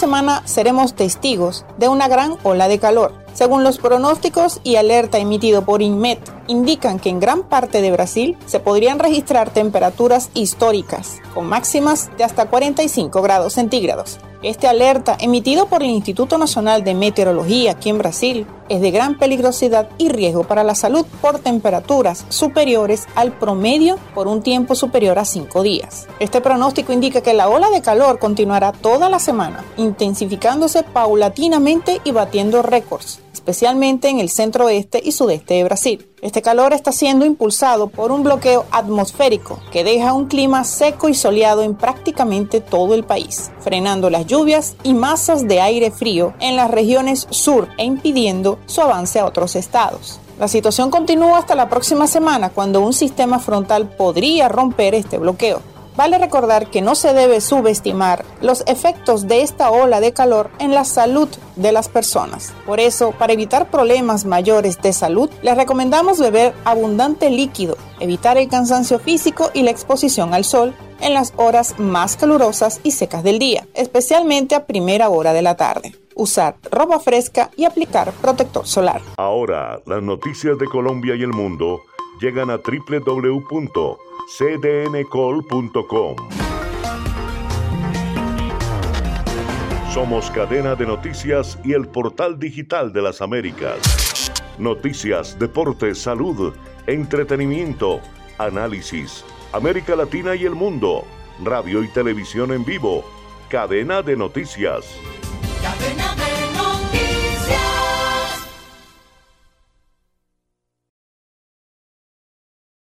semana seremos testigos de una gran ola de calor. Según los pronósticos y alerta emitido por INMET, indican que en gran parte de Brasil se podrían registrar temperaturas históricas, con máximas de hasta 45 grados centígrados. Este alerta, emitido por el Instituto Nacional de Meteorología aquí en Brasil, es de gran peligrosidad y riesgo para la salud por temperaturas superiores al promedio por un tiempo superior a cinco días. Este pronóstico indica que la ola de calor continuará toda la semana, intensificándose paulatinamente y batiendo récords especialmente en el centro oeste y sudeste de Brasil. Este calor está siendo impulsado por un bloqueo atmosférico que deja un clima seco y soleado en prácticamente todo el país, frenando las lluvias y masas de aire frío en las regiones sur e impidiendo su avance a otros estados. La situación continúa hasta la próxima semana cuando un sistema frontal podría romper este bloqueo. Vale recordar que no se debe subestimar los efectos de esta ola de calor en la salud de las personas. Por eso, para evitar problemas mayores de salud, les recomendamos beber abundante líquido, evitar el cansancio físico y la exposición al sol en las horas más calurosas y secas del día, especialmente a primera hora de la tarde. Usar ropa fresca y aplicar protector solar. Ahora, las noticias de Colombia y el mundo llegan a www cdncol.com. Somos cadena de noticias y el portal digital de las Américas. Noticias, deportes, salud, entretenimiento, análisis, América Latina y el mundo, radio y televisión en vivo, cadena de noticias. Cadena